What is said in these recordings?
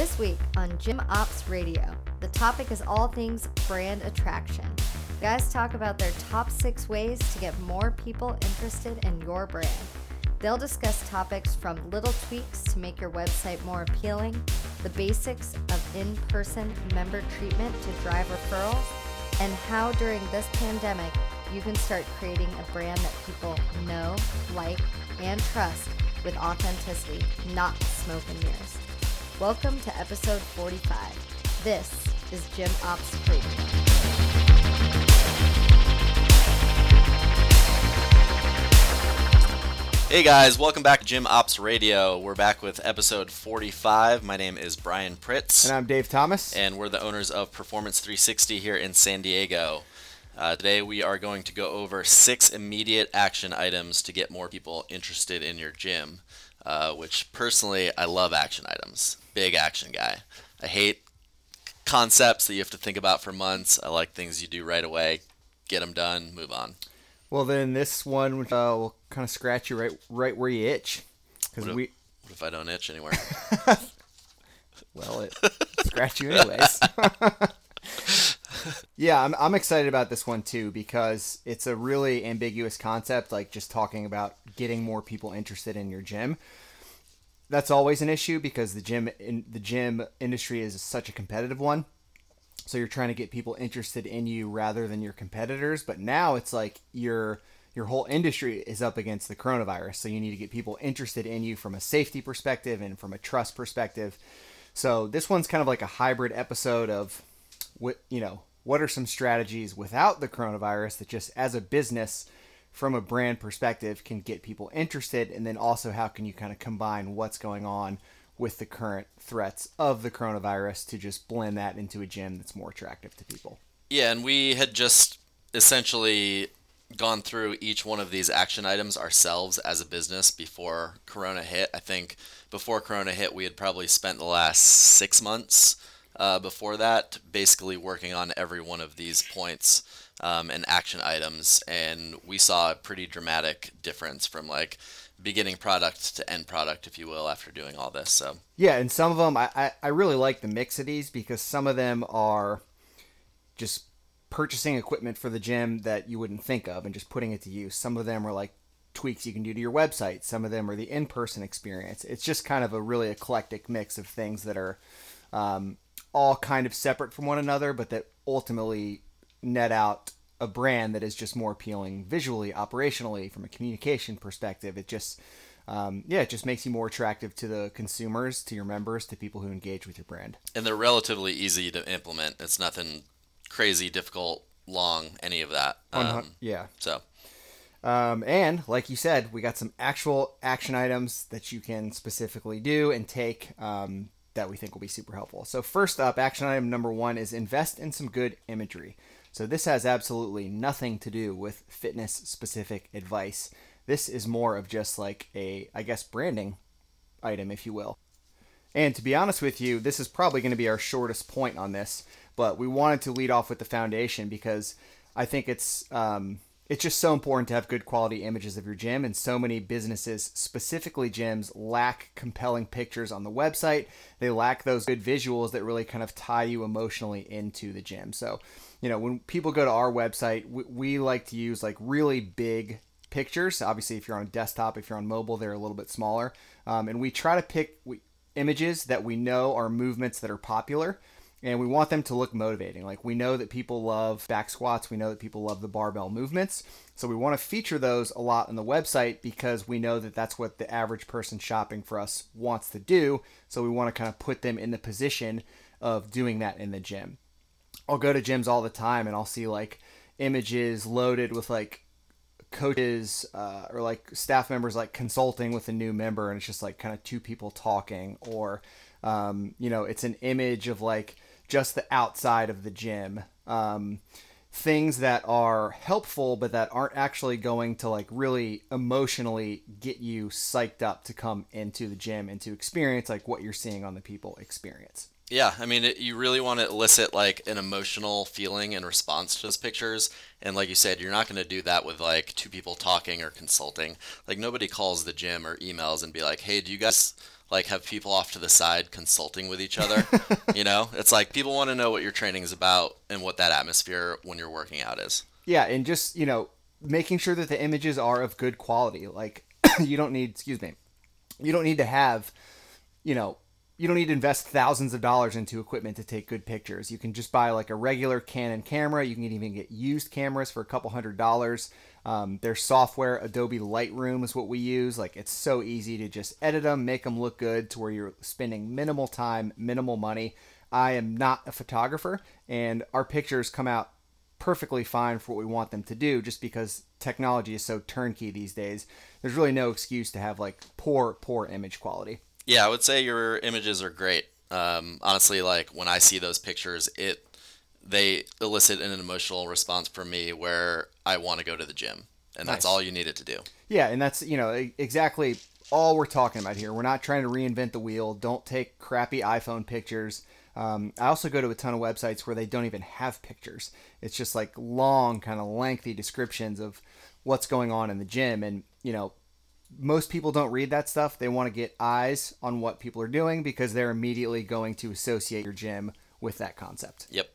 This week on Gym Ops Radio, the topic is all things brand attraction. Guys talk about their top six ways to get more people interested in your brand. They'll discuss topics from little tweaks to make your website more appealing, the basics of in person member treatment to drive referrals, and how during this pandemic you can start creating a brand that people know, like, and trust with authenticity, not smoke and mirrors. Welcome to episode 45. This is Gym Ops Radio. Hey guys, welcome back to Gym Ops Radio. We're back with episode 45. My name is Brian Pritz, And I'm Dave Thomas. and we're the owners of Performance 360 here in San Diego. Uh, today we are going to go over six immediate action items to get more people interested in your gym. Uh, which personally, I love action items. Big action guy. I hate concepts that you have to think about for months. I like things you do right away. Get them done, move on. well, then this one uh, will kind of scratch you right right where you itch. Because we, What if I don't itch anywhere? well, it scratch you anyways. yeah, I'm, I'm excited about this one too because it's a really ambiguous concept, like just talking about getting more people interested in your gym. That's always an issue because the gym in the gym industry is such a competitive one. So you're trying to get people interested in you rather than your competitors. But now it's like your your whole industry is up against the coronavirus. So you need to get people interested in you from a safety perspective and from a trust perspective. So this one's kind of like a hybrid episode of what you know, what are some strategies without the coronavirus that just as a business from a brand perspective can get people interested and then also how can you kind of combine what's going on with the current threats of the coronavirus to just blend that into a gym that's more attractive to people. Yeah, and we had just essentially gone through each one of these action items ourselves as a business before Corona hit. I think before Corona hit, we had probably spent the last six months uh, before that basically working on every one of these points um, and action items, and we saw a pretty dramatic difference from like beginning product to end product, if you will, after doing all this. So Yeah, and some of them I, I, I really like the mix of these because some of them are just purchasing equipment for the gym that you wouldn't think of and just putting it to use. Some of them are like tweaks you can do to your website. Some of them are the in-person experience. It's just kind of a really eclectic mix of things that are um, all kind of separate from one another, but that ultimately net out a brand that is just more appealing visually, operationally, from a communication perspective. It just, um, yeah, it just makes you more attractive to the consumers, to your members, to people who engage with your brand. and they're relatively easy to implement. It's nothing crazy, difficult, long, any of that. Um, yeah. so Um, and like you said, we got some actual action items that you can specifically do and take um, that we think will be super helpful. So first up, action item number one is invest in some good imagery. So this has absolutely nothing to do with fitness specific advice. This is more of just like a, I guess, branding item, if you will. And to be honest with you, this is probably going to be our shortest point on this, but we wanted to lead off with the foundation because I think it's um, it's just so important to have good quality images of your gym, and so many businesses, specifically gyms, lack compelling pictures on the website. They lack those good visuals that really kind of tie you emotionally into the gym. So, you know, when people go to our website, we, we like to use like really big pictures. Obviously, if you're on desktop, if you're on mobile, they're a little bit smaller. Um, and we try to pick we, images that we know are movements that are popular. And we want them to look motivating. Like we know that people love back squats, we know that people love the barbell movements. So we want to feature those a lot on the website because we know that that's what the average person shopping for us wants to do. So we want to kind of put them in the position of doing that in the gym. I'll go to gyms all the time and I'll see like images loaded with like coaches uh, or like staff members like consulting with a new member and it's just like kind of two people talking or um, you know it's an image of like just the outside of the gym. Um, things that are helpful but that aren't actually going to like really emotionally get you psyched up to come into the gym and to experience like what you're seeing on the people experience. Yeah, I mean, it, you really want to elicit like an emotional feeling in response to those pictures, and like you said, you're not going to do that with like two people talking or consulting. Like nobody calls the gym or emails and be like, "Hey, do you guys like have people off to the side consulting with each other. you know, it's like people want to know what your training is about and what that atmosphere when you're working out is. Yeah, and just you know making sure that the images are of good quality. Like you don't need, excuse me, you don't need to have, you know, you don't need to invest thousands of dollars into equipment to take good pictures. You can just buy like a regular Canon camera. You can even get used cameras for a couple hundred dollars. Um, their software, Adobe Lightroom, is what we use. Like it's so easy to just edit them, make them look good to where you're spending minimal time, minimal money. I am not a photographer, and our pictures come out perfectly fine for what we want them to do just because technology is so turnkey these days. There's really no excuse to have like poor, poor image quality. Yeah, I would say your images are great. Um, honestly, like when I see those pictures, it they elicit an emotional response from me where I want to go to the gym, and that's all you need it to do. Yeah, and that's you know exactly all we're talking about here. We're not trying to reinvent the wheel. Don't take crappy iPhone pictures. Um, I also go to a ton of websites where they don't even have pictures. It's just like long, kind of lengthy descriptions of what's going on in the gym, and you know most people don't read that stuff. They want to get eyes on what people are doing because they're immediately going to associate your gym with that concept. Yep.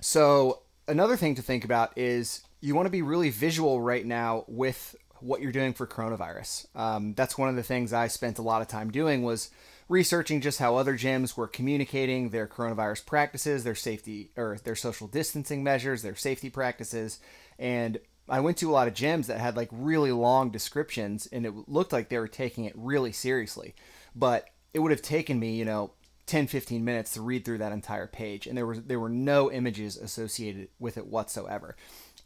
So another thing to think about is you want to be really visual right now with what you're doing for coronavirus. Um, that's one of the things I spent a lot of time doing was researching just how other gyms were communicating their coronavirus practices, their safety or their social distancing measures, their safety practices, and I went to a lot of gyms that had like really long descriptions and it looked like they were taking it really seriously. But it would have taken me, you know, 10 15 minutes to read through that entire page and there was there were no images associated with it whatsoever.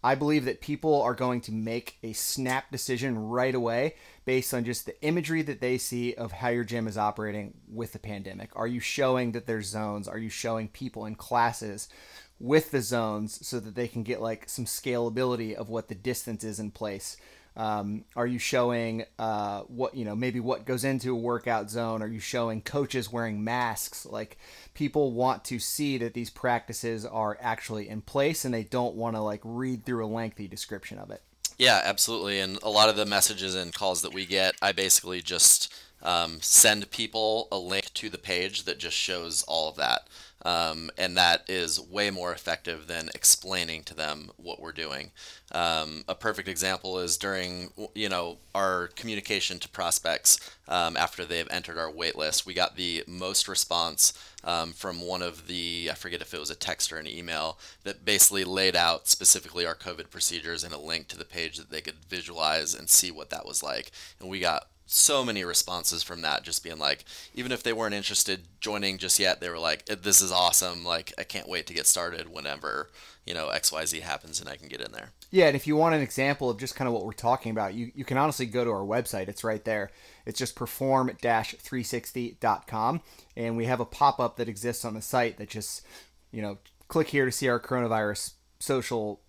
I believe that people are going to make a snap decision right away based on just the imagery that they see of how your gym is operating with the pandemic. Are you showing that there's zones? Are you showing people in classes with the zones so that they can get like some scalability of what the distance is in place? Um, are you showing uh, what you know maybe what goes into a workout zone? Are you showing coaches wearing masks? Like people want to see that these practices are actually in place, and they don't want to like read through a lengthy description of it. Yeah, absolutely. And a lot of the messages and calls that we get, I basically just um, send people a link to the page that just shows all of that. Um, and that is way more effective than explaining to them what we're doing. Um, a perfect example is during, you know, our communication to prospects um, after they've entered our wait list. We got the most response um, from one of the, I forget if it was a text or an email, that basically laid out specifically our COVID procedures and a link to the page that they could visualize and see what that was like. And we got so many responses from that just being like even if they weren't interested joining just yet they were like this is awesome like i can't wait to get started whenever you know xyz happens and i can get in there Yeah, and if you want an example of just kind of what we're talking about, you, you can honestly go to our website. It's right there. It's just perform 360.com. And we have a pop up that exists on the site that just, you know, click here to see our coronavirus social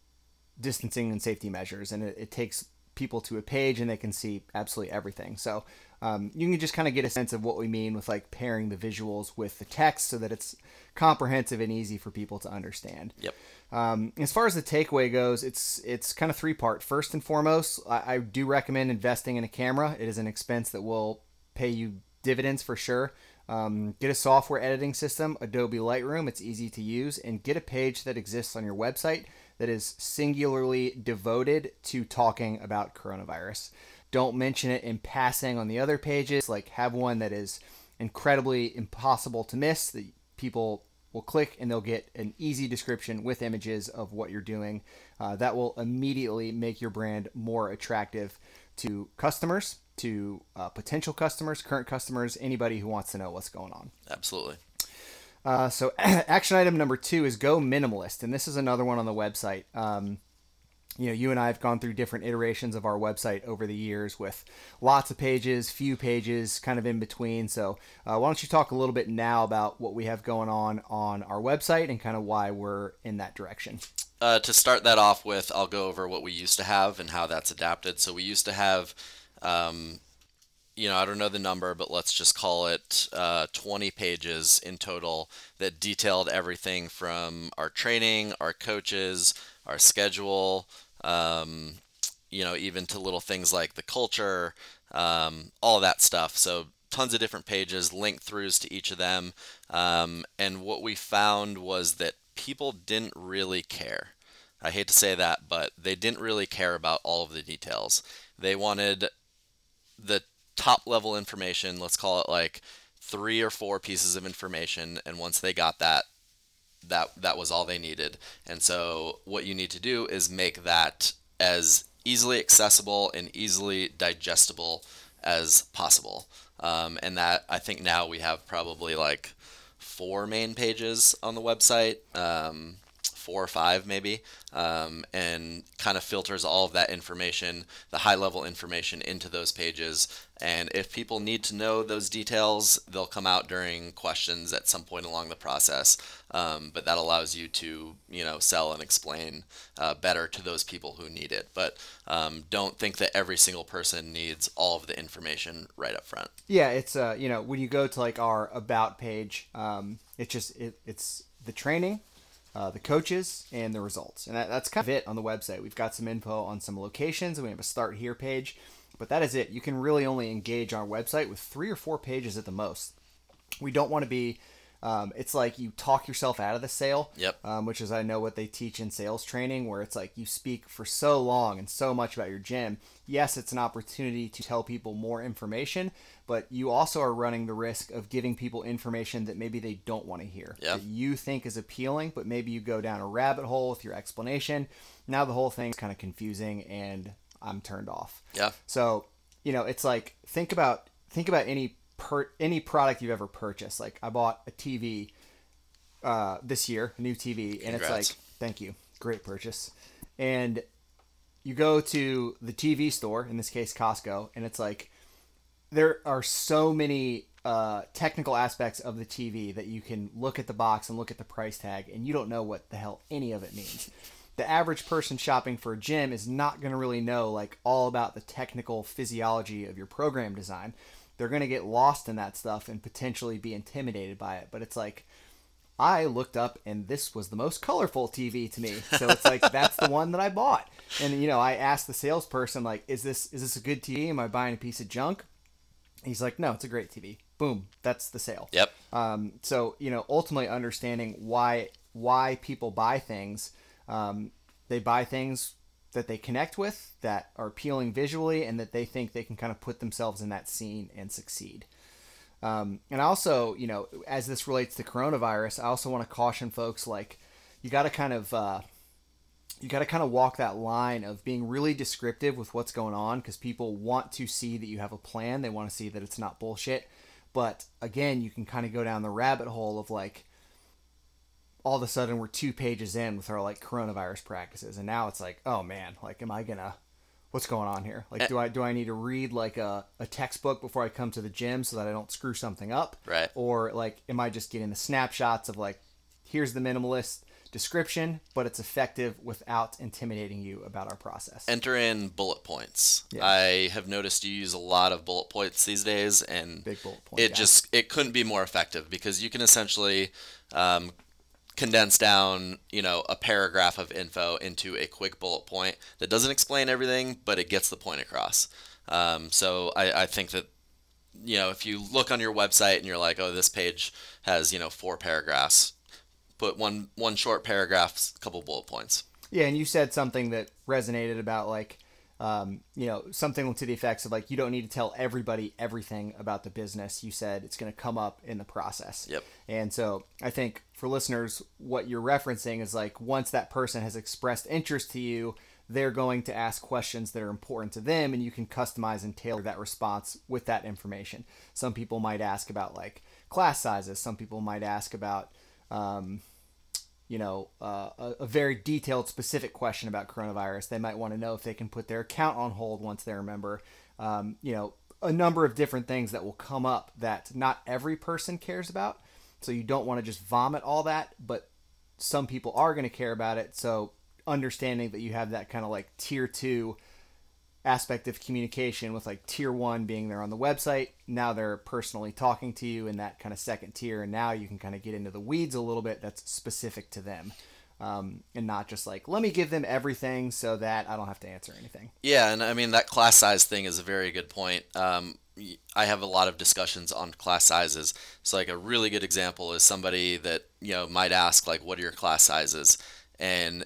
distancing and safety measures. And it, it takes people to a page and they can see absolutely everything. So um, you can just kind of get a sense of what we mean with like pairing the visuals with the text so that it's comprehensive and easy for people to understand. yep Um, as far as the takeaway goes, it's it's kind of three part. First and foremost, I, I do recommend investing in a camera. It is an expense that will pay you dividends for sure. Um, get a software editing system, Adobe Lightroom. It's easy to use, and get a page that exists on your website that is singularly devoted to talking about coronavirus. Don't mention it in passing on the other pages. Like have one that is incredibly impossible to miss that people will click and they'll get an easy description with images of what you're doing. Uh, that will immediately make your brand more attractive to customers, to uh, potential customers, current customers, anybody who wants to know what's going on. absolutely Uh, so, action item number two is go minimalist, and this is another one on the website. Um, you know, you and I have gone through different iterations of our website over the years with lots of pages, few pages, kind of in between. So, uh, why don't you talk a little bit now about what we have going on on our website and kind of why we're in that direction? uh, to start that off with, I'll go over what we used to have and how that's adapted. So we used to have, um, you know, I don't know the number, but let's just call it uh, 20 pages in total that detailed everything from our training, our coaches, our schedule, um, you know, even to little things like the culture, um, all that stuff. So tons of different pages, link throughs to each of them. Um, and what we found was that people didn't really care. I hate to say that, but they didn't really care about all of the details. They wanted the top level information, let's call it like three or four pieces of information, and once they got that, that that was all they needed. And so what you need to do is make that as easily accessible and easily digestible as possible. Um, and that I think now we have probably like four main pages on the website. Um, four or five maybe, um, and kind of filters all of that information, the high level information, into those pages. And if people need to know those details, they'll come out during questions at some point along the process. Um, but that allows you to, you know, sell and explain uh, better to those people who need it. But um, don't think that every single person needs all of the information right up front. Yeah, it's uh, you know, when you go to like our about page, um, it's just it, it's the training uh, the coaches, and the results. And that, that's kind of it on the website. We've got some info on some locations, and we have a start here page, but that is it. You can really only engage our website with three or four pages at the most. We don't want to be um, it's like you talk yourself out of the sale. Yep. Um, which is I know what they teach in sales training, where it's like you speak for so long and so much about your gym. Yes, it's an opportunity to tell people more information, but you also are running the risk of giving people information that maybe they don't want to hear. Yep. That you think is appealing, but maybe you go down a rabbit hole with your explanation. Now the whole thing's kind of confusing, and I'm turned off. Yeah. So you know, it's like think about think about any per any product you've ever purchased. Like I bought a TV uh, this year, a new TV, and Congrats. it's like, thank you, great purchase. And you go to the TV store, in this case Costco, and it's like there are so many uh, technical aspects of the TV that you can look at the box and look at the price tag, and you don't know what the hell any of it means. The average person shopping for a gym is not going to really know like all about the technical physiology of your program design. They're going to get lost in that stuff and potentially be intimidated by it. But it's like I looked up and this was the most colorful TV to me. So it's like that's the one that I bought. And you know, I asked the salesperson like, "Is this is this a good TV? Am I buying a piece of junk?" He's like, "No, it's a great TV." Boom, that's the sale. Yep. Um, so you know, ultimately understanding why why people buy things, um, they buy things that they connect with, that are appealing visually, and that they think they can kind of put themselves in that scene and succeed. Um, and also, you know, as this relates to coronavirus, I also want to caution folks like you got to kind of uh, you got to kind of walk that line of being really descriptive with what's going on because people want to see that you have a plan. They want to see that it's not bullshit. But again, you can kind of go down the rabbit hole of like all of a sudden we're two pages in with our like coronavirus practices and now it's like oh man like am i gonna what's going on here like do i do i need to read like a, a textbook before i come to the gym so that i don't screw something up Right. or like am i just getting the snapshots of like here's the minimalist description but it's effective without intimidating you about our process Enter in bullet points. Yeah. I have noticed you use a lot of bullet points these days, and Big bullet point it just it couldn't be more effective because you can essentially um, condense down you know a paragraph of info into a quick bullet point that doesn't explain everything, but it gets the point across. Um, so I, I think that you know if you look on your website and you're like, oh, this page has you know four paragraphs, put one one short paragraph, a couple bullet points. Yeah, and you said something that resonated about like, um, you know, something to the effects of like, you don't need to tell everybody everything about the business. You said it's going to come up in the process. Yep. And so I think for listeners, what you're referencing is like once that person has expressed interest to you, they're going to ask questions that are important to them, and you can customize and tailor that response with that information. Some people might ask about like class sizes. Some people might ask about um, you know, uh, a, a very detailed, specific question about coronavirus. They might want to know if they can put their account on hold once they're a member. Um, you know, a number of different things that will come up that not every person cares about. So you don't want to just vomit all that, but some people are going to care about it. So understanding that you have that kind of like tier two aspect of communication with like tier one being there on the website now they're personally talking to you in that kind of second tier and now you can kind of get into the weeds a little bit that's specific to them um, and not just like let me give them everything so that I don't have to answer anything. Yeah, and I mean that class size thing is a very good point. Um, I have a lot of discussions on class sizes. So like a really good example is somebody that you know might ask like, "What are your class sizes?" and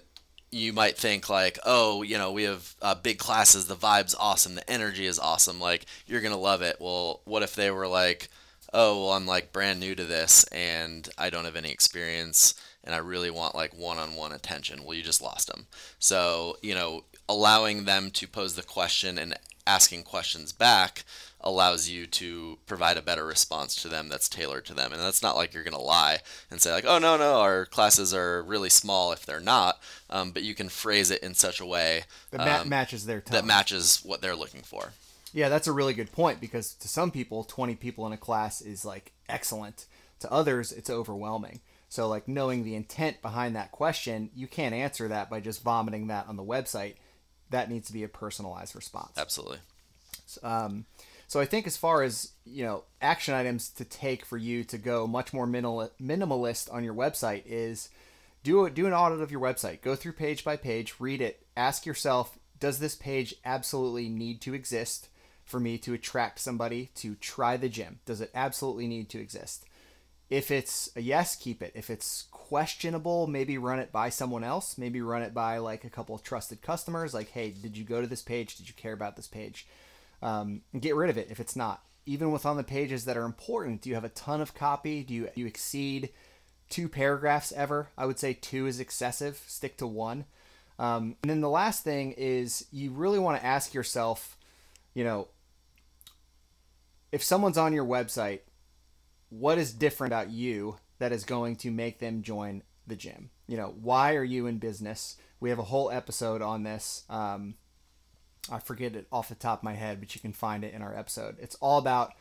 you might think like, oh, you know, we have uh, big classes, the vibe's awesome, the energy is awesome, like you're gonna love it. Well, what if they were like, oh, well, I'm like brand new to this and I don't have any experience and I really want like one-on-one attention. Well, you just lost them. So you know, allowing them to pose the question and asking questions back allows you to provide a better response to them that's tailored to them. And that's not like you're going to lie and say, like, oh, no, no, our classes are really small if they're not. Um, but you can phrase it in such a way That ma- um, matches their tone. that matches what they're looking for. Yeah, that's a really good point because to some people, 20 people in a class is like excellent. To others, it's overwhelming. So, like, knowing the intent behind that question, you can't answer that by just vomiting that on the website. That needs to be a personalized response. Absolutely. Um, so I think as far as you know, action items to take for you to go much more minimal, minimalist on your website is do a, do an audit of your website. Go through page by page, read it, ask yourself, does this page absolutely need to exist for me to attract somebody to try the gym? Does it absolutely need to exist? If it's a yes, keep it. If it's questionable, maybe run it by someone else. Maybe run it by like a couple of trusted customers. Like, hey, did you go to this page? Did you care about this page? Um, get rid of it if it's not. Even with on the pages that are important, do you have a ton of copy? Do you, do you exceed two paragraphs ever? I would say two is excessive. Stick to one. Um, and then the last thing is you really want to ask yourself, you know, if someone's on your website, what is different about you that is going to make them join the gym? You know, why are you in business? We have a whole episode on this. Um, I forget it off the top of my head, but you can find it in our episode. It's all about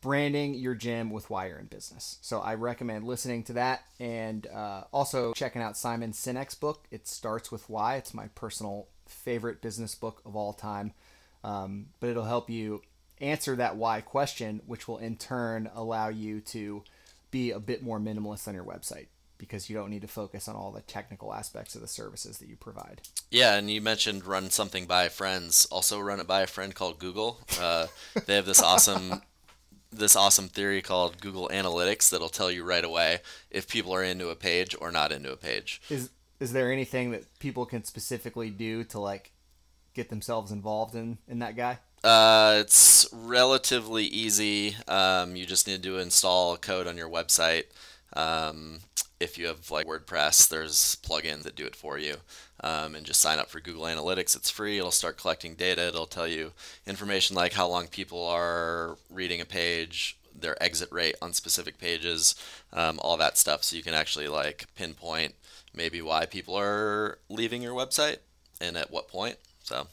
branding your gym with why you're in business. So I recommend listening to that and uh, also checking out Simon Sinek's book. It starts with why. It's my personal favorite business book of all time, um, but it'll help you answer that why question, which will in turn allow you to be a bit more minimalist on your website because you don't need to focus on all the technical aspects of the services that you provide. Yeah, and you mentioned run something by friends. Also, run it by a friend called Google. Uh, they have this awesome, this awesome theory called Google Analytics that'll tell you right away if people are into a page or not into a page. Is is there anything that people can specifically do to like get themselves involved in in that guy? Uh, it's relatively easy. Um, you just need to install code on your website. Um, if you have like WordPress, there's plugins that do it for you. Um, and just sign up for Google Analytics. It's free. It'll start collecting data. It'll tell you information like how long people are reading a page, their exit rate on specific pages, um, all that stuff. So you can actually like pinpoint maybe why people are leaving your website and at what point. So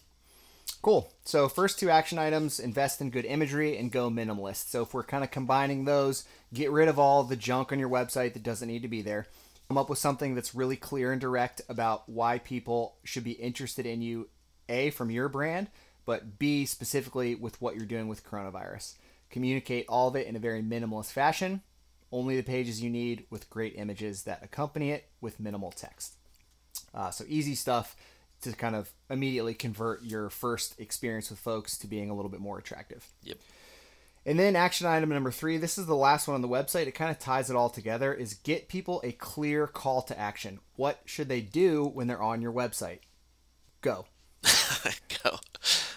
Cool. So first two action items, invest in good imagery and go minimalist. So if we're kind of combining those, get rid of all the junk on your website that doesn't need to be there. Come up with something that's really clear and direct about why people should be interested in you, A, from your brand, but B, specifically with what you're doing with coronavirus. Communicate all of it in a very minimalist fashion. Only the pages you need with great images that accompany it with minimal text. Uh, so easy stuff to kind of immediately convert your first experience with folks to being a little bit more attractive. Yep. And then action item number three, this is the last one on the website. It kind of ties it all together is get people a clear call to action. What should they do when they're on your website? Go. Go.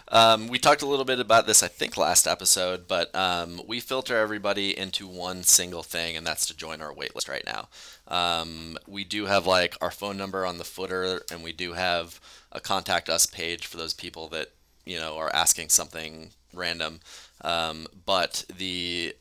Um, we talked a little bit about this, I think, last episode, but um, we filter everybody into one single thing, and that's to join our waitlist right now. Um, we do have like our phone number on the footer, and we do have a contact us page for those people that you know are asking something random. Um, but the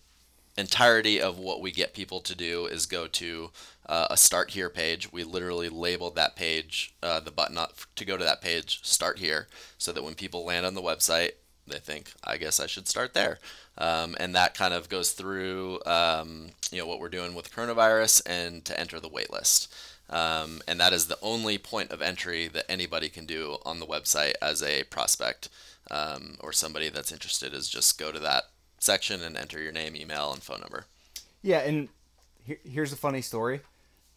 entirety of what we get people to do is go to uh, a start here page. We literally labeled that page, uh, the button up to go to that page, start here, so that when people land on the website, they think, I guess I should start there. Um, and that kind of goes through, um, you know, what we're doing with coronavirus and to enter the waitlist. Um, and that is the only point of entry that anybody can do on the website as a prospect um, or somebody that's interested is just go to that section and enter your name, email, and phone number. Yeah, and here, here's a funny story.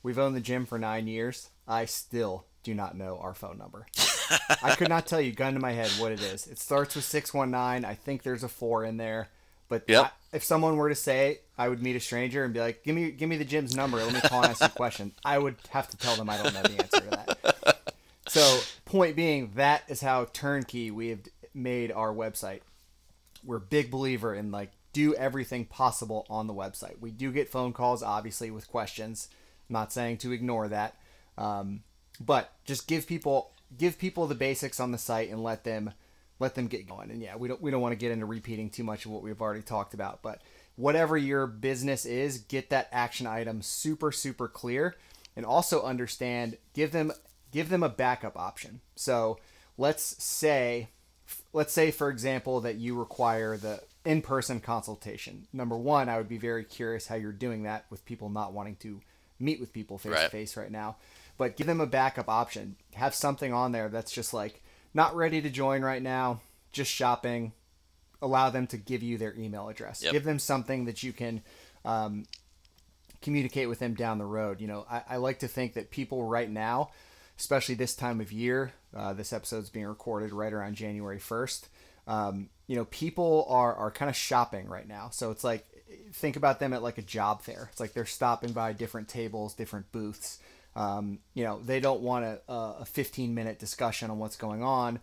We've owned the gym for nine years. I still do not know our phone number. I could not tell you, gun to my head, what it is. It starts with 619. I think there's a four in there. But Yep. I- if someone were to say I would meet a stranger and be like, "Give me, give me the gym's number. Let me call and ask you a question." I would have to tell them I don't know the answer to that. So, point being, that is how turnkey we have made our website. We're big believer in like do everything possible on the website. We do get phone calls, obviously, with questions. I'm not saying to ignore that, um, but just give people give people the basics on the site and let them let them get going. And yeah, we don't we don't want to get into repeating too much of what we've already talked about, but whatever your business is, get that action item super super clear and also understand give them give them a backup option. So, let's say let's say for example that you require the in-person consultation. Number 1, I would be very curious how you're doing that with people not wanting to meet with people face to face right now. But give them a backup option. Have something on there that's just like not ready to join right now, just shopping. Allow them to give you their email address. Yep. Give them something that you can um, communicate with them down the road. You know, I, I like to think that people right now, especially this time of year, uh, this episode's being recorded right around January 1st. Um, you know, people are, are kind of shopping right now. So it's like, think about them at like a job fair. It's like they're stopping by different tables, different booths. Um, you know, they don't want a, a 15 minute discussion on what's going on.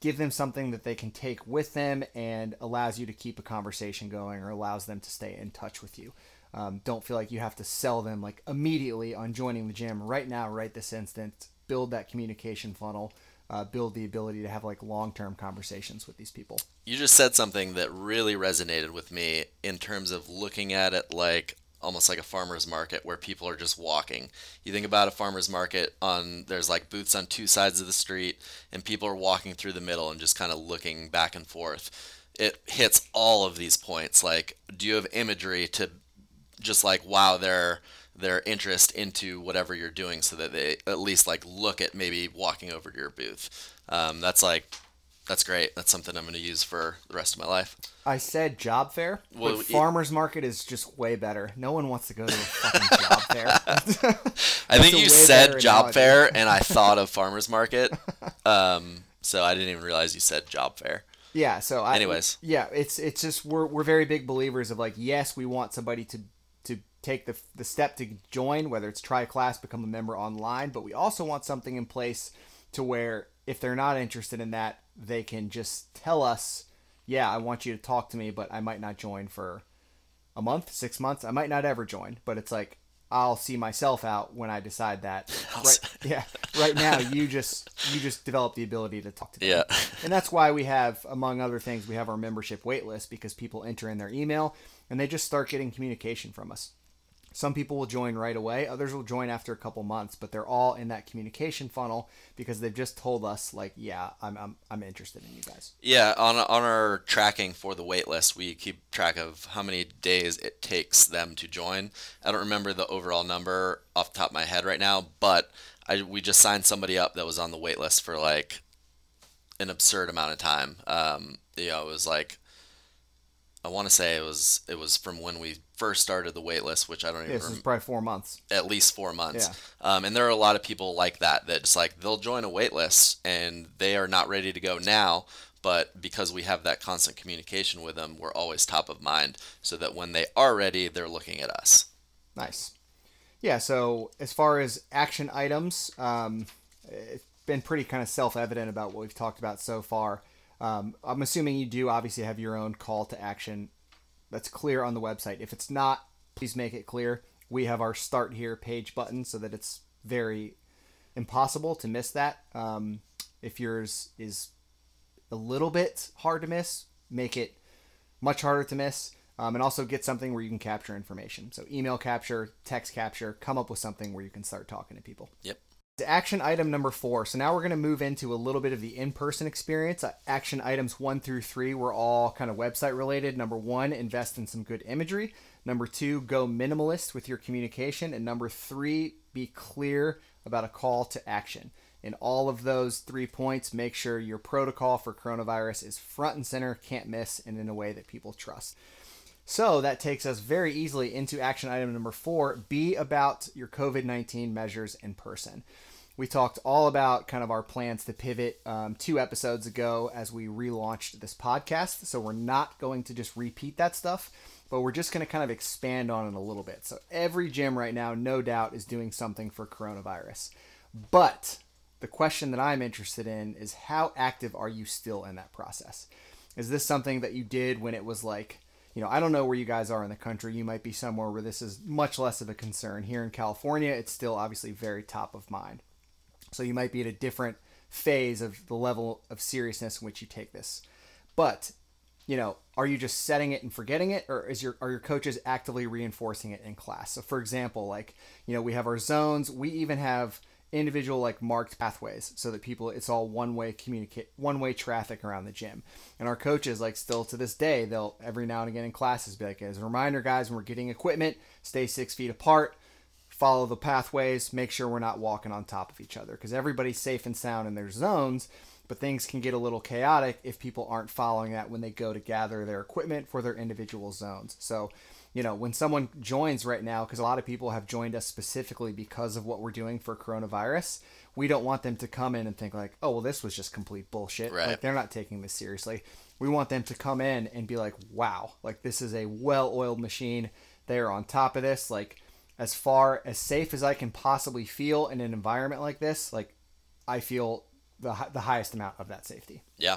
Give them something that they can take with them and allows you to keep a conversation going or allows them to stay in touch with you. Um, don't feel like you have to sell them like immediately on joining the gym right now, right this instant. Build that communication funnel. Uh, build the ability to have like long-term conversations with these people. You just said something that really resonated with me in terms of looking at it like almost like a farmer's market where people are just walking. You think about a farmer's market on there's like booths on two sides of the street and people are walking through the middle and just kind of looking back and forth. It hits all of these points. Like, do you have imagery to just like wow their their interest into whatever you're doing so that they at least like look at maybe walking over to your booth. Um, that's like that's great. That's something I'm going to use for the rest of my life. I said job fair, Well, but farmers market is just way better. No one wants to go to a fucking job fair. I think you said job analogy. fair, and I thought of farmers market. Um, so I didn't even realize you said job fair. Yeah. So I, Anyways. yeah, it's it's just we're we're very big believers of like yes, we want somebody to take the the step to join, whether it's try a class, become a member online, but we also want something in place to where if they're not interested in that, they can just tell us, yeah, I want you to talk to me, but I might not join for a month, six months. I might not ever join, but it's like I'll see myself out when I decide that. Right, yeah. Right now, you just you just develop the ability to talk to them. Yeah. And that's why we have, among other things, we have our membership wait list because people enter in their email and they just start getting communication from us. Some people will join right away, others will join after a couple months, but they're all in that communication funnel because they've just told us, like, yeah, I'm, I'm, I'm interested in you guys. Yeah, on on our tracking for the wait list, we keep track of how many days it takes them to join. I don't remember the overall number off the top of my head right now, but I we just signed somebody up that was on the wait list for like an absurd amount of time. Um, you know, it was like I want to say it was it was from when we first started the wait list, which I don't even This remember is probably four months. at least four months. Um, and there are a lot of people like that that just like they'll join a wait list and they are not ready to go now, but because we have that constant communication with them, we're always top of mind so that when they are ready, they're looking at us. Nice. Yeah, so as far as action items, um, it's been pretty kind of self evident about what we've talked about so far. Um, I'm assuming you do obviously have your own call to action that's clear on the website. If it's not, please make it clear. We have our start here page button so that it's very impossible to miss that. Um, if yours is a little bit hard to miss, make it much harder to miss. Um, and also get something where you can capture information. So email capture, text capture, come up with something where you can start talking to people. Yep. Action item number four. So now we're going to move into a little bit of the in-person experience. Uh, Action items one through three were all kind of website related. Number one, invest in some good imagery. Number two, go minimalist with your communication. And number three, be clear about a call to action. In all of those three points, make sure your protocol for coronavirus is front and center, can't miss, and in a way that people trust. So that takes us very easily into action item number four be about your COVID 19 measures in person. We talked all about kind of our plans to pivot um, two episodes ago as we relaunched this podcast. So we're not going to just repeat that stuff, but we're just going to kind of expand on it a little bit. So every gym right now, no doubt, is doing something for coronavirus. But the question that I'm interested in is how active are you still in that process? Is this something that you did when it was like, you know, I don't know where you guys are in the country. You might be somewhere where this is much less of a concern. Here in California, it's still obviously very top of mind. So you might be at a different phase of the level of seriousness in which you take this. But, you know, are you just setting it and forgetting it or is your are your coaches actively reinforcing it in class? So for example, like, you know, we have our zones, we even have individual like marked pathways so that people it's all one way communicate one way traffic around the gym and our coaches like still to this day they'll every now and again in classes be like as a reminder guys when we're getting equipment stay six feet apart follow the pathways, make sure we're not walking on top of each other because everybody's safe and sound in their zones, but things can get a little chaotic if people aren't following that when they go to gather their equipment for their individual zones. So, you know, when someone joins right now, because a lot of people have joined us specifically because of what we're doing for coronavirus, we don't want them to come in and think like, oh, well, this was just complete bullshit. Right. Like they're not taking this seriously. We want them to come in and be like, wow, like this is a well oiled machine. They're on top of this. Like, as far as safe as I can possibly feel in an environment like this, like I feel the, the highest amount of that safety. Yeah.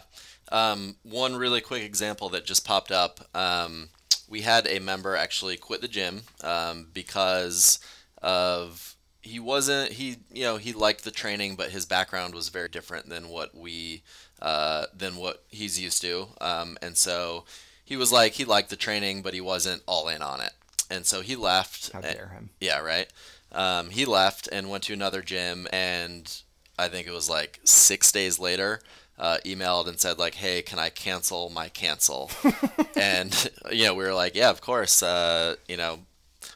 Um, one really quick example that just popped up. Um, we had a member actually quit the gym um, because of he wasn't he you know he liked the training but his background was very different than what we uh, than what he's used to um, and so he was like he liked the training but he wasn't all in on it and so he left. How dare him? Yeah, right. Um, he left and went to another gym, and I think it was like six days later, uh, emailed and said like, "Hey, can I cancel my cancel?" and you know, we were like, "Yeah, of course." Uh, you know,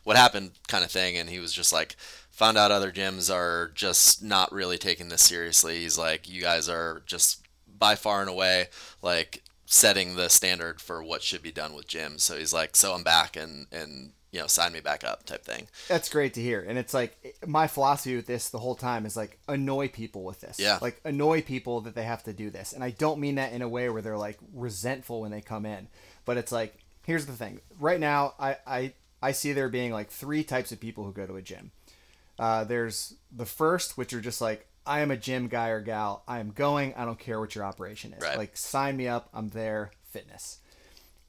what happened, kind of thing, and he was just like. Found out other gyms are just not really taking this seriously. He's like, you guys are just by far and away like setting the standard for what should be done with gyms. So he's like, so I'm back and and you know, sign me back up type thing. That's great to hear. And it's like my philosophy with this the whole time is like annoy people with this. Yeah. Like annoy people that they have to do this. And I don't mean that in a way where they're like resentful when they come in. But it's like, here's the thing. Right now, I, I, I see there being like three types of people who go to a gym. Uh, there's the first, which are just like, I am a gym guy or gal. I am going. I don't care what your operation is. Right. Like, sign me up. I'm there. Fitness.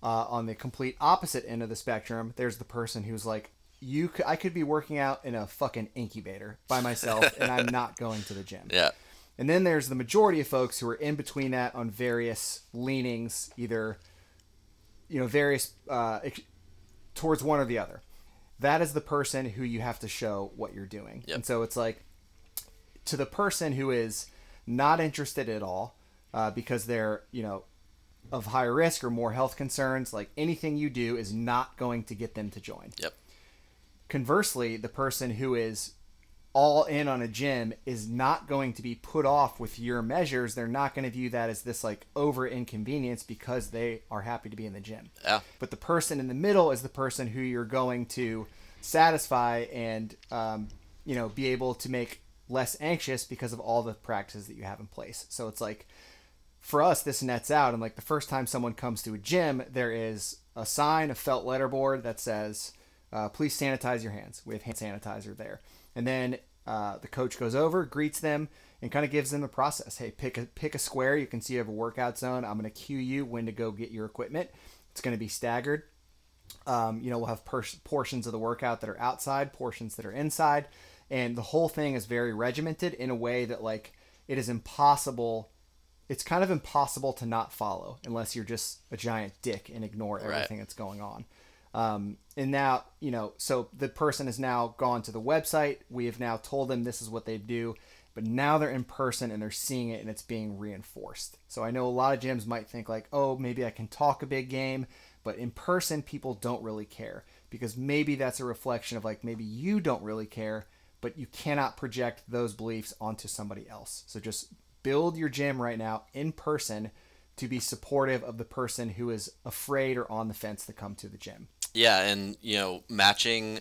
Uh, on the complete opposite end of the spectrum, there's the person who's like, you, could, I could be working out in a fucking incubator by myself, and I'm not going to the gym. Yeah. And then there's the majority of folks who are in between that on various leanings, either, you know, various uh, towards one or the other. That is the person who you have to show what you're doing. Yep. And so it's like, to the person who is not interested at all, uh, because they're, you know, of higher risk or more health concerns, like anything you do is not going to get them to join. Yep. Conversely, the person who is all in on a gym is not going to be put off with your measures. They're not going to view that as this like over inconvenience because they are happy to be in the gym. Yeah. But the person in the middle is the person who you're going to satisfy and um, you know be able to make less anxious because of all the practices that you have in place. So it's like for us this nets out and like the first time someone comes to a gym there is a sign a felt letterboard that says uh, please sanitize your hands. We have hand sanitizer there. And then uh, the coach goes over greets them and kind of gives them the process. Hey pick a pick a square. You can see you have a workout zone. I'm going to cue you when to go get your equipment. It's going to be staggered. Um, you know we'll have per- portions of the workout that are outside portions that are inside. And the whole thing is very regimented in a way that like it is impossible it's kind of impossible to not follow unless you're just a giant dick and ignore Right. everything that's going on. Um, and now, you know, so the person has now gone to the website. We have now told them this is what they do, but now they're in person and they're seeing it and it's being reinforced. So I know a lot of gyms might think like, oh, maybe I can talk a big game, but in person, people don't really care because maybe that's a reflection of like maybe you don't really care, but you cannot project those beliefs onto somebody else. So just build your gym right now in person to be supportive of the person who is afraid or on the fence to come to the gym. Yeah, and you know, matching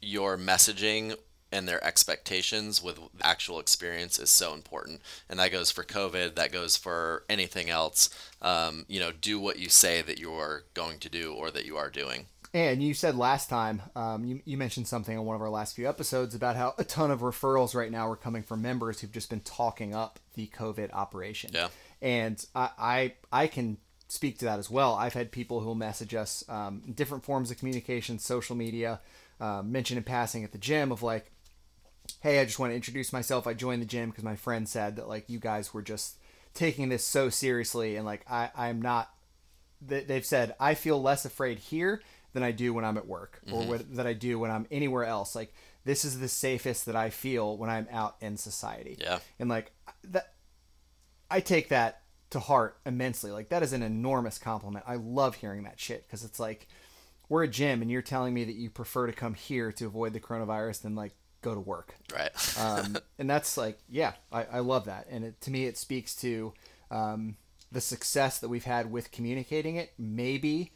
your messaging and their expectations with actual experience is so important. And that goes for COVID, that goes for anything else. Um, you know, do what you say that you're going to do or that you are doing. And you said last time, um, you, you mentioned something on one of our last few episodes about how a ton of referrals right now are coming from members who've just been talking up the COVID operation. Yeah. And I, I, I can speak to that as well. I've had people who will message us um, different forms of communication, social media, uh, mention in passing at the gym of like, hey, I just want to introduce myself. I joined the gym because my friend said that like you guys were just taking this so seriously, and like I, I'm not. They've said I feel less afraid here than I do when I'm at work or Mm-hmm. what, that I do when I'm anywhere else. Like this is the safest that I feel when I'm out in society. Yeah. And like that, I take that to heart immensely. Like that is an enormous compliment. I love hearing that shit because it's like we're a gym and you're telling me that you prefer to come here to avoid the coronavirus than like go to work. Right. Um, and that's like, yeah, I, I love that. And it, to me, it speaks to um, the success that we've had with communicating it. Maybe,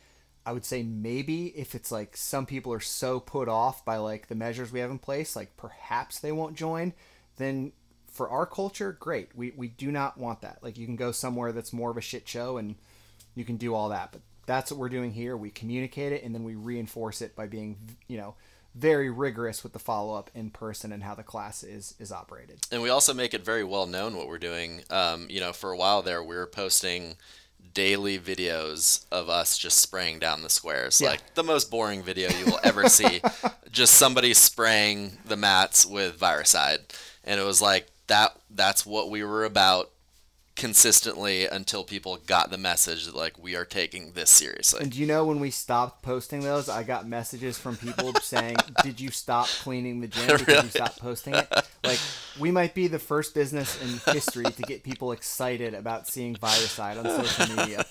I would say maybe if it's like some people are so put off by like the measures we have in place, like perhaps they won't join, then for our culture, great. We, we do not want that. Like you can go somewhere that's more of a shit show and you can do all that. But that's what we're doing here. We communicate it and then we reinforce it by being, you know, very rigorous with the follow up in person and how the class is is operated. and we also make it very well known what we're doing. Um, you know, for a while there, we were posting daily videos of us just spraying down the squares, Yeah. like the most boring video you will ever see. just somebody spraying the mats with viricide, and it was like that. That's what we were about consistently until people got the message that like we are taking this seriously. And do you know when we stopped posting those, I got messages from people saying, "Did you stop cleaning the gym because you stopped posting it?" Like we might be the first business in history to get people excited about seeing Viricide on social media.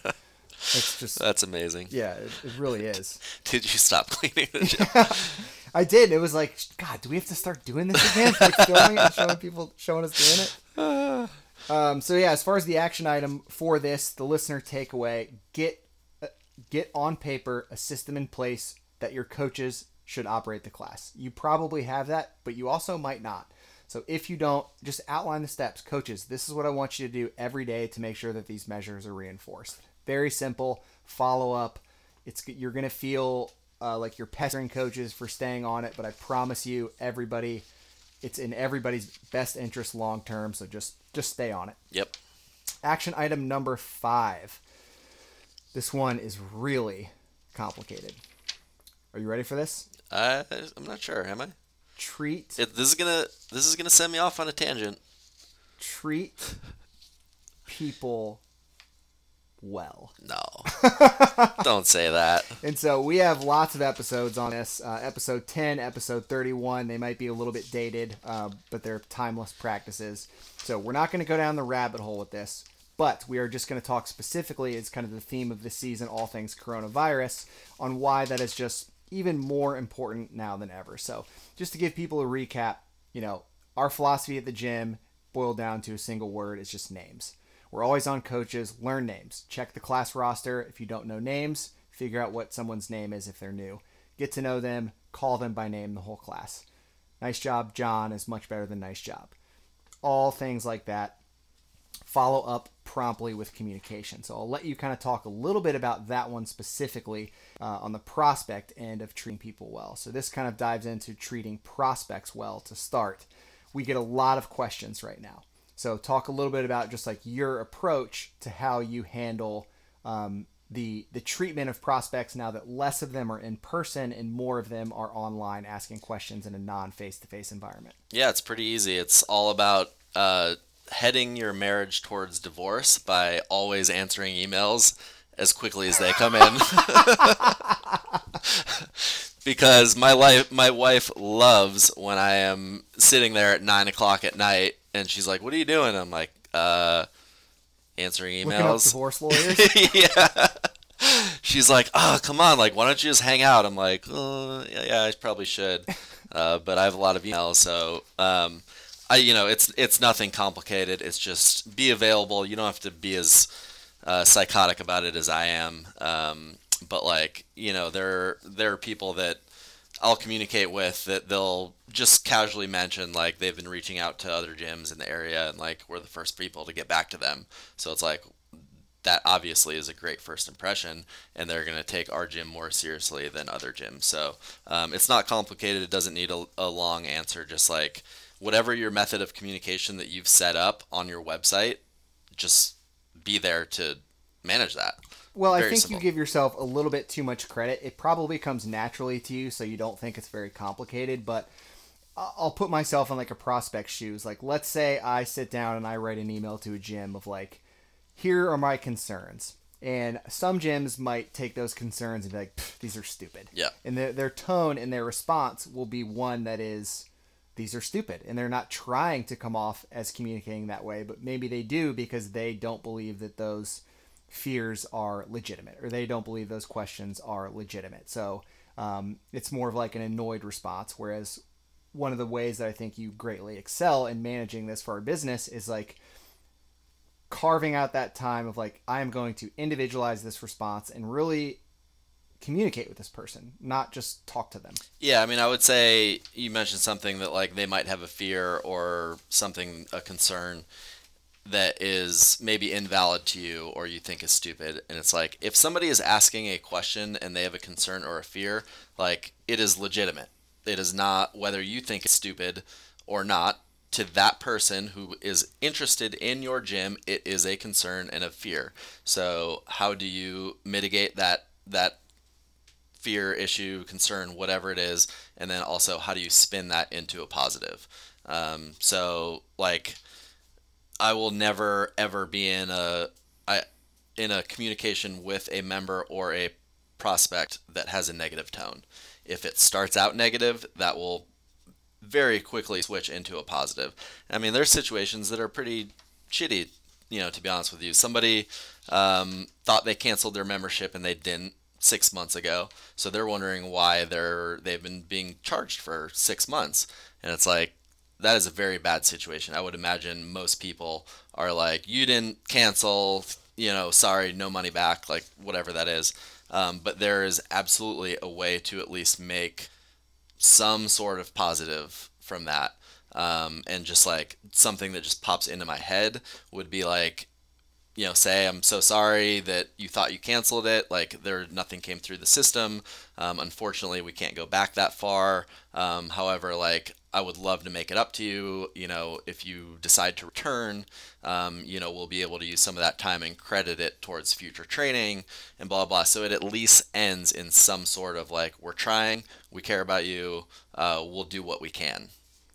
It's just That's amazing. yeah, it, it really is. Did you stop cleaning the gym? I did. It was like, God, do we have to start doing this again? Like filming and showing people, showing us doing it. Um, so yeah, as far as the action item for this, the listener takeaway: get uh, get on paper a system in place that your coaches should operate the class. You probably have that, but you also might not. So if you don't, just outline the steps. Coaches, this is what I want you to do every day to make sure that these measures are reinforced. Very simple. Follow up. It's you're gonna feel uh, like you're pestering coaches for staying on it, but I promise you, everybody, it's in everybody's best interest long term. So just just stay on it. Yep. Action item number five. This one is really complicated. Are you ready for this? I, I'm not sure. Am I? Treat It, this is gonna this is gonna send me off on a tangent. treat people well. No. Don't say that. And so we have lots of episodes on this. Uh, episode 10, episode 31. They might be a little bit dated, uh, but they're timeless practices. So we're not going to go down the rabbit hole with this, but we are just going to talk specifically, it's kind of the theme of this season, all things coronavirus, on why that is just even more important now than ever. So just to give people a recap, you know, our philosophy at the gym boiled down to a single word it's just names. We're always on coaches, learn names. Check the class roster. If you don't know names, figure out what someone's name is if they're new. Get to know them, call them by name the whole class. Nice job, John is much better than nice job. All things like that. Follow up promptly with communication. So I'll let you kind of talk a little bit about that one specifically uh, on the prospect end of treating people well. So this kind of dives into treating prospects well to start. We get a lot of questions right now. So talk a little bit about just like your approach to how you handle um, the the treatment of prospects now that less of them are in person and more of them are online asking questions in a non face to face environment. Yeah, it's pretty easy. It's all about uh, heading your marriage towards divorce by always answering emails as quickly as they come in. because my life, my wife loves when I am sitting there at nine o'clock at night, and she's like, "What are you doing?" I'm like, "Uh, answering emails." divorce lawyers. yeah. She's like, oh, come on, like, why don't you just hang out? I'm like, oh, yeah, yeah, I probably should, uh, but I have a lot of emails, so um, I, you know, it's it's nothing complicated. It's just be available. You don't have to be as uh, psychotic about it as I am. Um, but like you know, there there are people that I'll communicate with that they'll just casually mention like they've been reaching out to other gyms in the area and like we're the first people to get back to them. So it's like that obviously is a great first impression, and they're going to take our gym more seriously than other gyms. So um, it's not complicated. It doesn't need a, a long answer. Just like whatever your method of communication that you've set up on your website, just be there to manage that. Well, Very I think simple. you give yourself a little bit too much credit. It probably comes naturally to you, so you don't think it's very complicated. But I'll put myself in like a prospect shoes. Like, let's say I sit down and I write an email to a gym of like, here are my concerns. And some gyms might take those concerns and be like, these are stupid. Yeah. And their, their tone and their response will be one that is, these are stupid. And they're not trying to come off as communicating that way, but maybe they do because they don't believe that those fears are legitimate or they don't believe those questions are legitimate. So um, it's more of like an annoyed response. Whereas one of the ways that I think you greatly excel in managing this for our business is like carving out that time of like, I am going to individualize this response and really communicate with this person, not just talk to them. Yeah, I mean, I would say you mentioned something that like they might have a fear or something a concern that is maybe invalid to you or you think is stupid. And it's like if somebody is asking a question and they have a concern or a fear like it is legitimate. It is not whether you think it's stupid or not. To that person who is interested in your gym it is a concern and a fear. So how do you mitigate that that fear, issue, concern, whatever it is, and then also how do you spin that into a positive? Um, so like, I will never ever be in a I in a communication with a member or a prospect that has a negative tone. If it starts out negative, that will very quickly switch into a positive. I mean, there's situations that are pretty shitty, you know, to be honest with you. Somebody um, thought they canceled their membership and they didn't six months ago, so they're wondering why they're they've been being charged for six months, and it's like that is a very bad situation. I would imagine most people are like, you didn't cancel, you know, sorry, no money back, like whatever that is. Um, but there is absolutely a way to at least make some sort of positive from that. Um, and just like something that just pops into my head would be like, you know, say I'm so sorry that you thought you canceled it. Like there, nothing came through the system. Um, unfortunately, we can't go back that far. Um, however, like I would love to make it up to you. You know, if you decide to return, um, you know, we'll be able to use some of that time and credit it towards future training and blah blah. So it at least ends in some sort of like we're trying, we care about you, uh, we'll do what we can.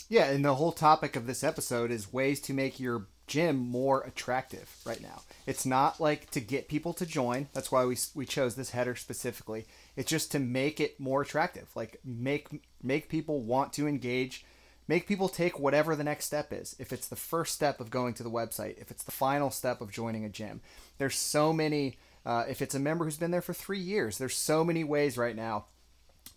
Yeah, and the whole topic of this episode is ways to make your gym more attractive right now. It's not like to get people to join. That's why we, we chose this header specifically. It's just to make it more attractive. Like make make people want to engage, make people take whatever the next step is. If it's the first step of going to the website, if it's the final step of joining a gym. There's so many uh, if it's a member who's been there for 3 years, there's so many ways right now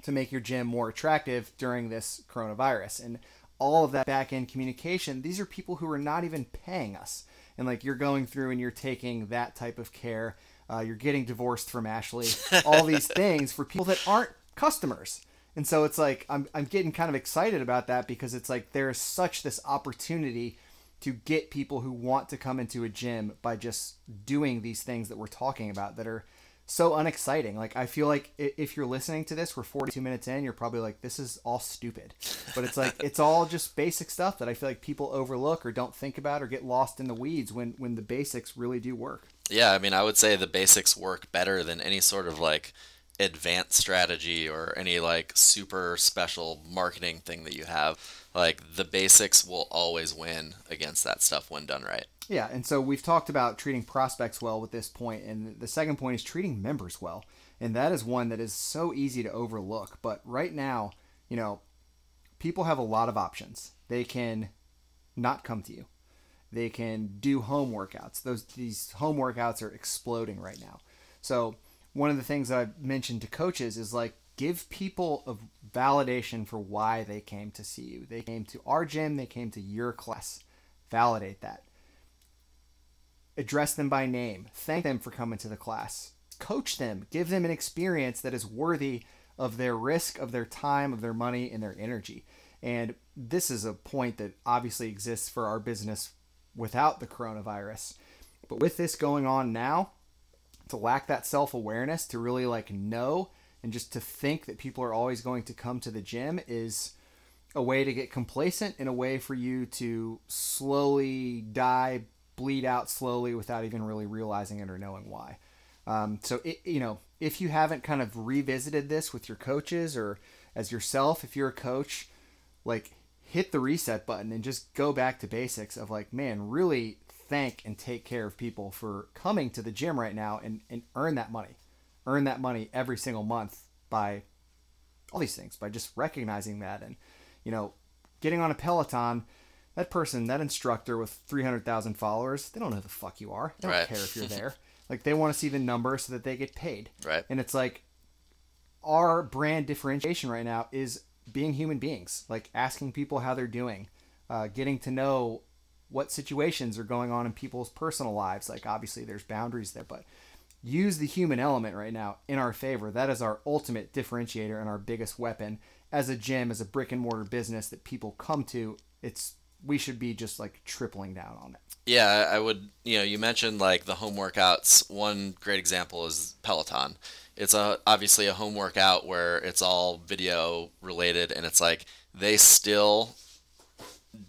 to make your gym more attractive during this coronavirus and all of that back end communication these are people who are not even paying us and like you're going through and you're taking that type of care uh, you're getting divorced from ashley all these things for people that aren't customers and so it's like I'm, I'm getting kind of excited about that because it's like there is such this opportunity to get people who want to come into a gym by just doing these things that we're talking about that are so unexciting. Like I feel like if you're listening to this, we're 42 minutes in, you're probably like, this is all stupid. But it's like it's all just basic stuff that I feel like people overlook or don't think about or get lost in the weeds when when the basics really do work. Yeah, I mean, I would say the basics work better than any sort of like advanced strategy or any like super special marketing thing that you have. Like the basics will always win against that stuff when done right. Yeah, and so we've talked about treating prospects well with this point, and the second point is treating members well, and that is one that is so easy to overlook. But right now, you know, people have a lot of options. They can not come to you. They can do home workouts. Those these home workouts are exploding right now. So one of the things that I've mentioned to coaches is like give people a validation for why they came to see you. They came to our gym. They came to your class. Validate that address them by name, thank them for coming to the class, coach them, give them an experience that is worthy of their risk, of their time, of their money, and their energy. And this is a point that obviously exists for our business without the coronavirus. But with this going on now, to lack that self awareness, to really like know and just to think that people are always going to come to the gym is a way to get complacent and a way for you to slowly die, bleed out slowly without even really realizing it or knowing why. Um, so, it, you know, if you haven't kind of revisited this with your coaches or as yourself, if you're a coach, like hit the reset button and just go back to basics of like, man, really thank and take care of people for coming to the gym right now and, and earn that money. Earn that money every single month by all these things, by just recognizing that and, you know, getting on a Peloton. That person, that instructor with 300,000 followers, they don't know who the fuck you are. They don't Right. care if you're there. like, they want to see the number so that they get paid. Right. And it's like, our brand differentiation right now is being human beings, like asking people how they're doing, uh, getting to know what situations are going on in people's personal lives. Like, obviously, there's boundaries there, but use the human element right now in our favor. That is our ultimate differentiator and our biggest weapon as a gym, as a brick and mortar business that people come to. It's we should be just like tripling down on it. Yeah, I would. You know, you mentioned like the home workouts. One great example is Peloton. It's a obviously a home workout where it's all video related, and it's like they still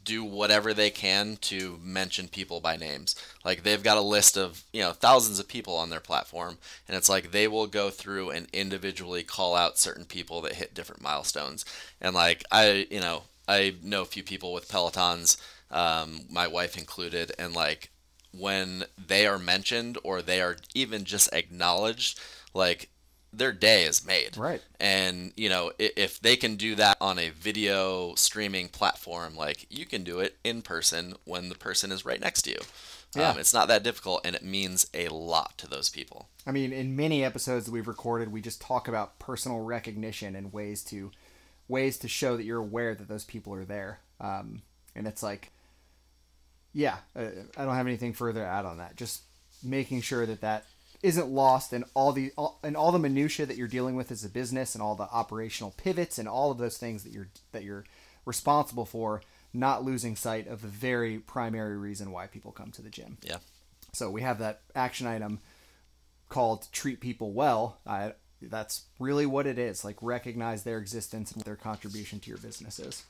do whatever they can to mention people by names. Like they've got a list of, you know, thousands of people on their platform and it's like they will go through and individually call out certain people that hit different milestones. And like I, you know, I know a few people with Pelotons, um, my wife included, and like when they are mentioned or they are even just acknowledged, like their day is made. Right. And, you know, if they can do that on a video streaming platform, like you can do it in person when the person is right next to you. Yeah. Um, it's not that difficult and it means a lot to those people. I mean, in many episodes that we've recorded, we just talk about personal recognition and ways to ways to show that you're aware that those people are there. Um, and it's like, yeah, uh, I don't have anything further to add on that. Just making sure that that isn't lost in all the all, in all the minutia that you're dealing with as a business and all the operational pivots and all of those things that you're that you're responsible for. Not losing sight of the very primary reason why people come to the gym. Yeah. So we have that action item called treat people well. I, that's really what it is. Like recognize their existence and what their contribution to your business is.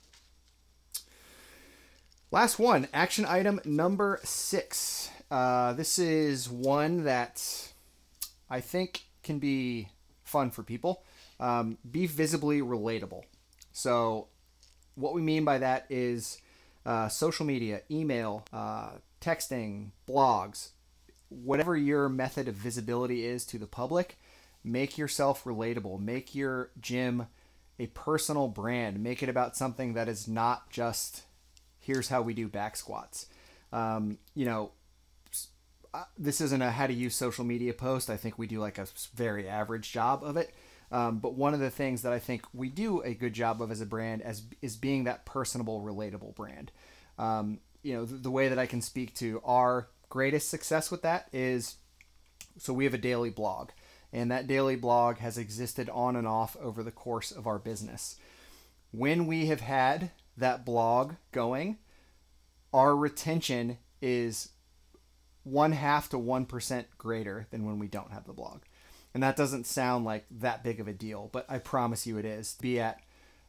Last one, action item number six. Uh, this is one that I think can be fun for people. Um, be visibly relatable. So, what we mean by that is uh, social media, email, uh, texting, blogs, whatever your method of visibility is to the public, make yourself relatable. Make your gym a personal brand. Make it about something that is not just here's how we do back squats. Um, you know, this isn't a how to use social media post. I think we do like a very average job of it. Um, but one of the things that I think we do a good job of as a brand as is being that personable, relatable brand. Um, you know, the, the way that I can speak to our greatest success with that is so we have a daily blog, and that daily blog has existed on and off over the course of our business. When we have had that blog going, our retention is one half to one percent greater than when we don't have the blog. And that doesn't sound like that big of a deal, but I promise you it is. To be at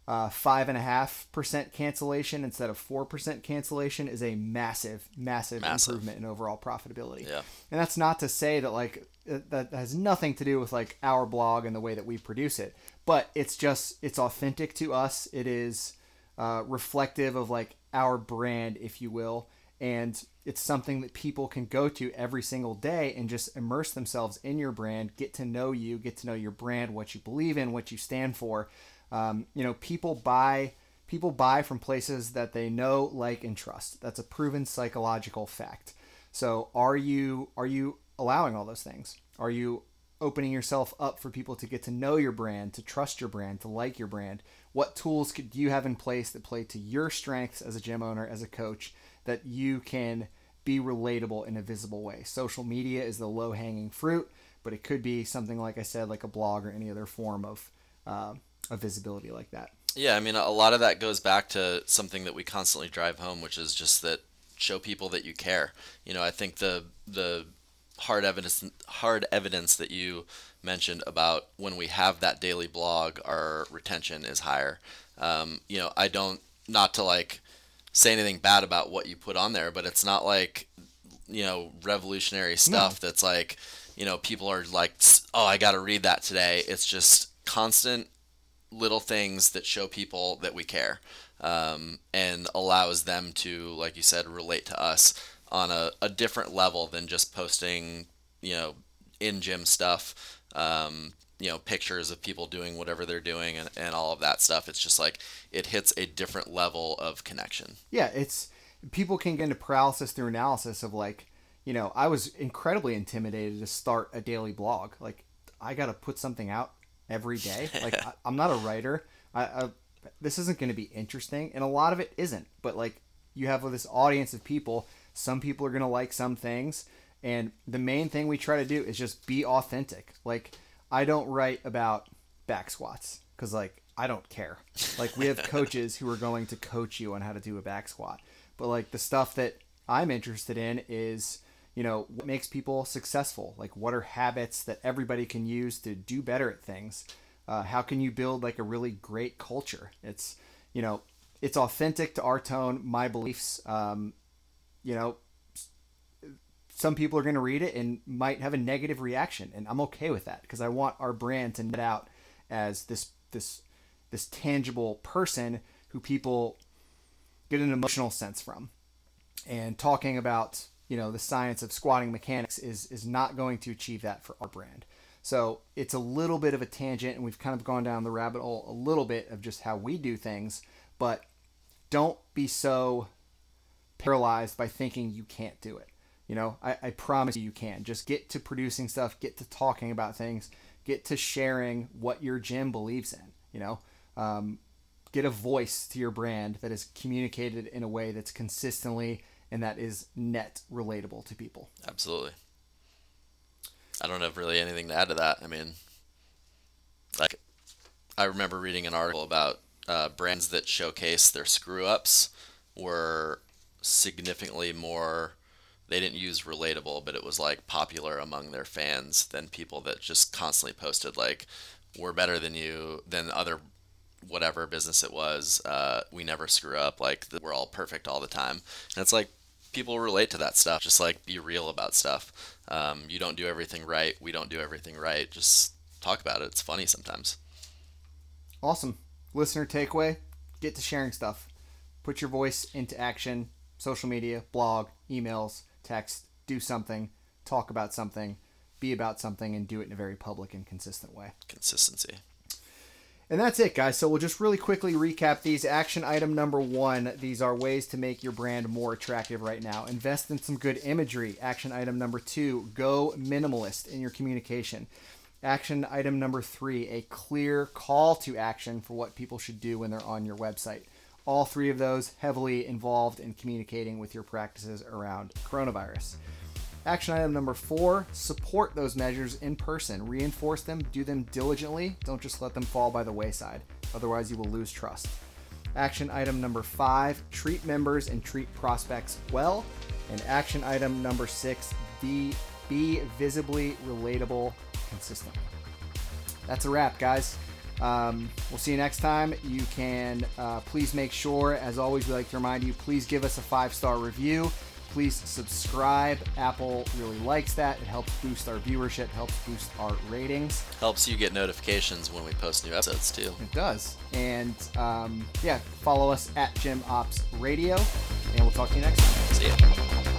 uh, five and a half percent cancellation instead of four percent cancellation is a massive, massive, Massive. improvement in overall profitability. Yeah. And that's not to say that like that has nothing to do with like our blog and the way that we produce it, but it's just it's authentic to us. It is uh, reflective of like our brand, if you will, and it's something that people can go to every single day and just immerse themselves in your brand, get to know you, get to know your brand, what you believe in, what you stand for. Um, you know, people buy people buy from places that they know, like, and trust. That's a proven psychological fact. So, are you are you allowing all those things? Are you opening yourself up for people to get to know your brand, to trust your brand, to like your brand? What tools could, you have in place that play to your strengths as a gym owner, as a coach, that you can be relatable in a visible way. Social media is the low hanging fruit, but it could be something like I said, like a blog or any other form of uh, of visibility like that. Yeah, I mean, a lot of that goes back to something that we constantly drive home, which is just that show people that you care. You know, I think the the hard evidence hard evidence that you mentioned about when we have that daily blog, our retention is higher. Um, you know, I don't not to like say anything bad about what you put on there, but it's not like you know revolutionary stuff no. that's like you know people are like oh I got to read that today. It's just constant little things that show people that we care um, and allows them to, like you said, relate to us on a, a different level than just posting, you know, in gym stuff, um, you know, pictures of people doing whatever they're doing and, and all of that stuff. It's just like it hits a different level of connection. Yeah, it's people can get into paralysis through analysis of like, you know, I was incredibly intimidated to start a daily blog. Like, I got to put something out every day. Like I, am not a writer. I, I this isn't going to be interesting, and a lot of it isn't. But like you have this audience of people. Some people are going to like some things, and the main thing we try to do is just be authentic. Like I don't write about back squats because like I don't care. Like we have coaches who are going to coach you on how to do a back squat, but like the stuff that I'm interested in is you know what makes people successful. Like what are habits that everybody can use to do better at things? Uh, how can you build like a really great culture? It's you know it's authentic to our tone my beliefs. Um, you know some people are going to read it and might have a negative reaction and i'm okay with that because i want our brand to net out as this this this tangible person who people get an emotional sense from and talking about you know the science of squatting mechanics is is not going to achieve that for our brand. So it's a little bit of a tangent, and we've kind of gone down the rabbit hole a little bit of just how we do things. But don't be so paralyzed by thinking you can't do it. You know, I, I promise you, you can. Just get to producing stuff, get to talking about things, get to sharing what your gym believes in. You know, um, get a voice to your brand that is communicated in a way that's consistently and that is net relatable to people. Absolutely. I don't have really anything to add to that. I mean, like, I remember reading an article about uh, brands that showcase their screw ups were significantly more. They didn't use relatable, but it was like popular among their fans than people that just constantly posted like, "We're better than you," than other whatever business it was. Uh, we never screw up. Like we're all perfect all the time. And it's like people relate to that stuff. Just like be real about stuff. Um, you don't do everything right. We don't do everything right. Just talk about it. It's funny sometimes. Awesome. Listener takeaway get to sharing stuff. Put your voice into action. Social media, blog, emails, text, do something, talk about something, be about something, and do it in a very public and consistent way. Consistency. And that's it, guys. So we'll just really quickly recap these. Action item number one these are ways to make your brand more attractive right now. Invest in some good imagery. Action item number two go minimalist in your communication. Action item number three a clear call to action for what people should do when they're on your website. All three of those heavily involved in communicating with your practices around coronavirus. Action item number four support those measures in person. Reinforce them, do them diligently. Don't just let them fall by the wayside. Otherwise, you will lose trust. Action item number five treat members and treat prospects well. And action item number six be, be visibly relatable consistently. That's a wrap, guys. Um, we'll see you next time. You can uh, please make sure, as always, we like to remind you, please give us a five star review please subscribe. Apple really likes that. It helps boost our viewership, helps boost our ratings. Helps you get notifications when we post new episodes too. It does. And um, yeah, follow us at Gym Ops Radio, and we'll talk to you next time. See ya.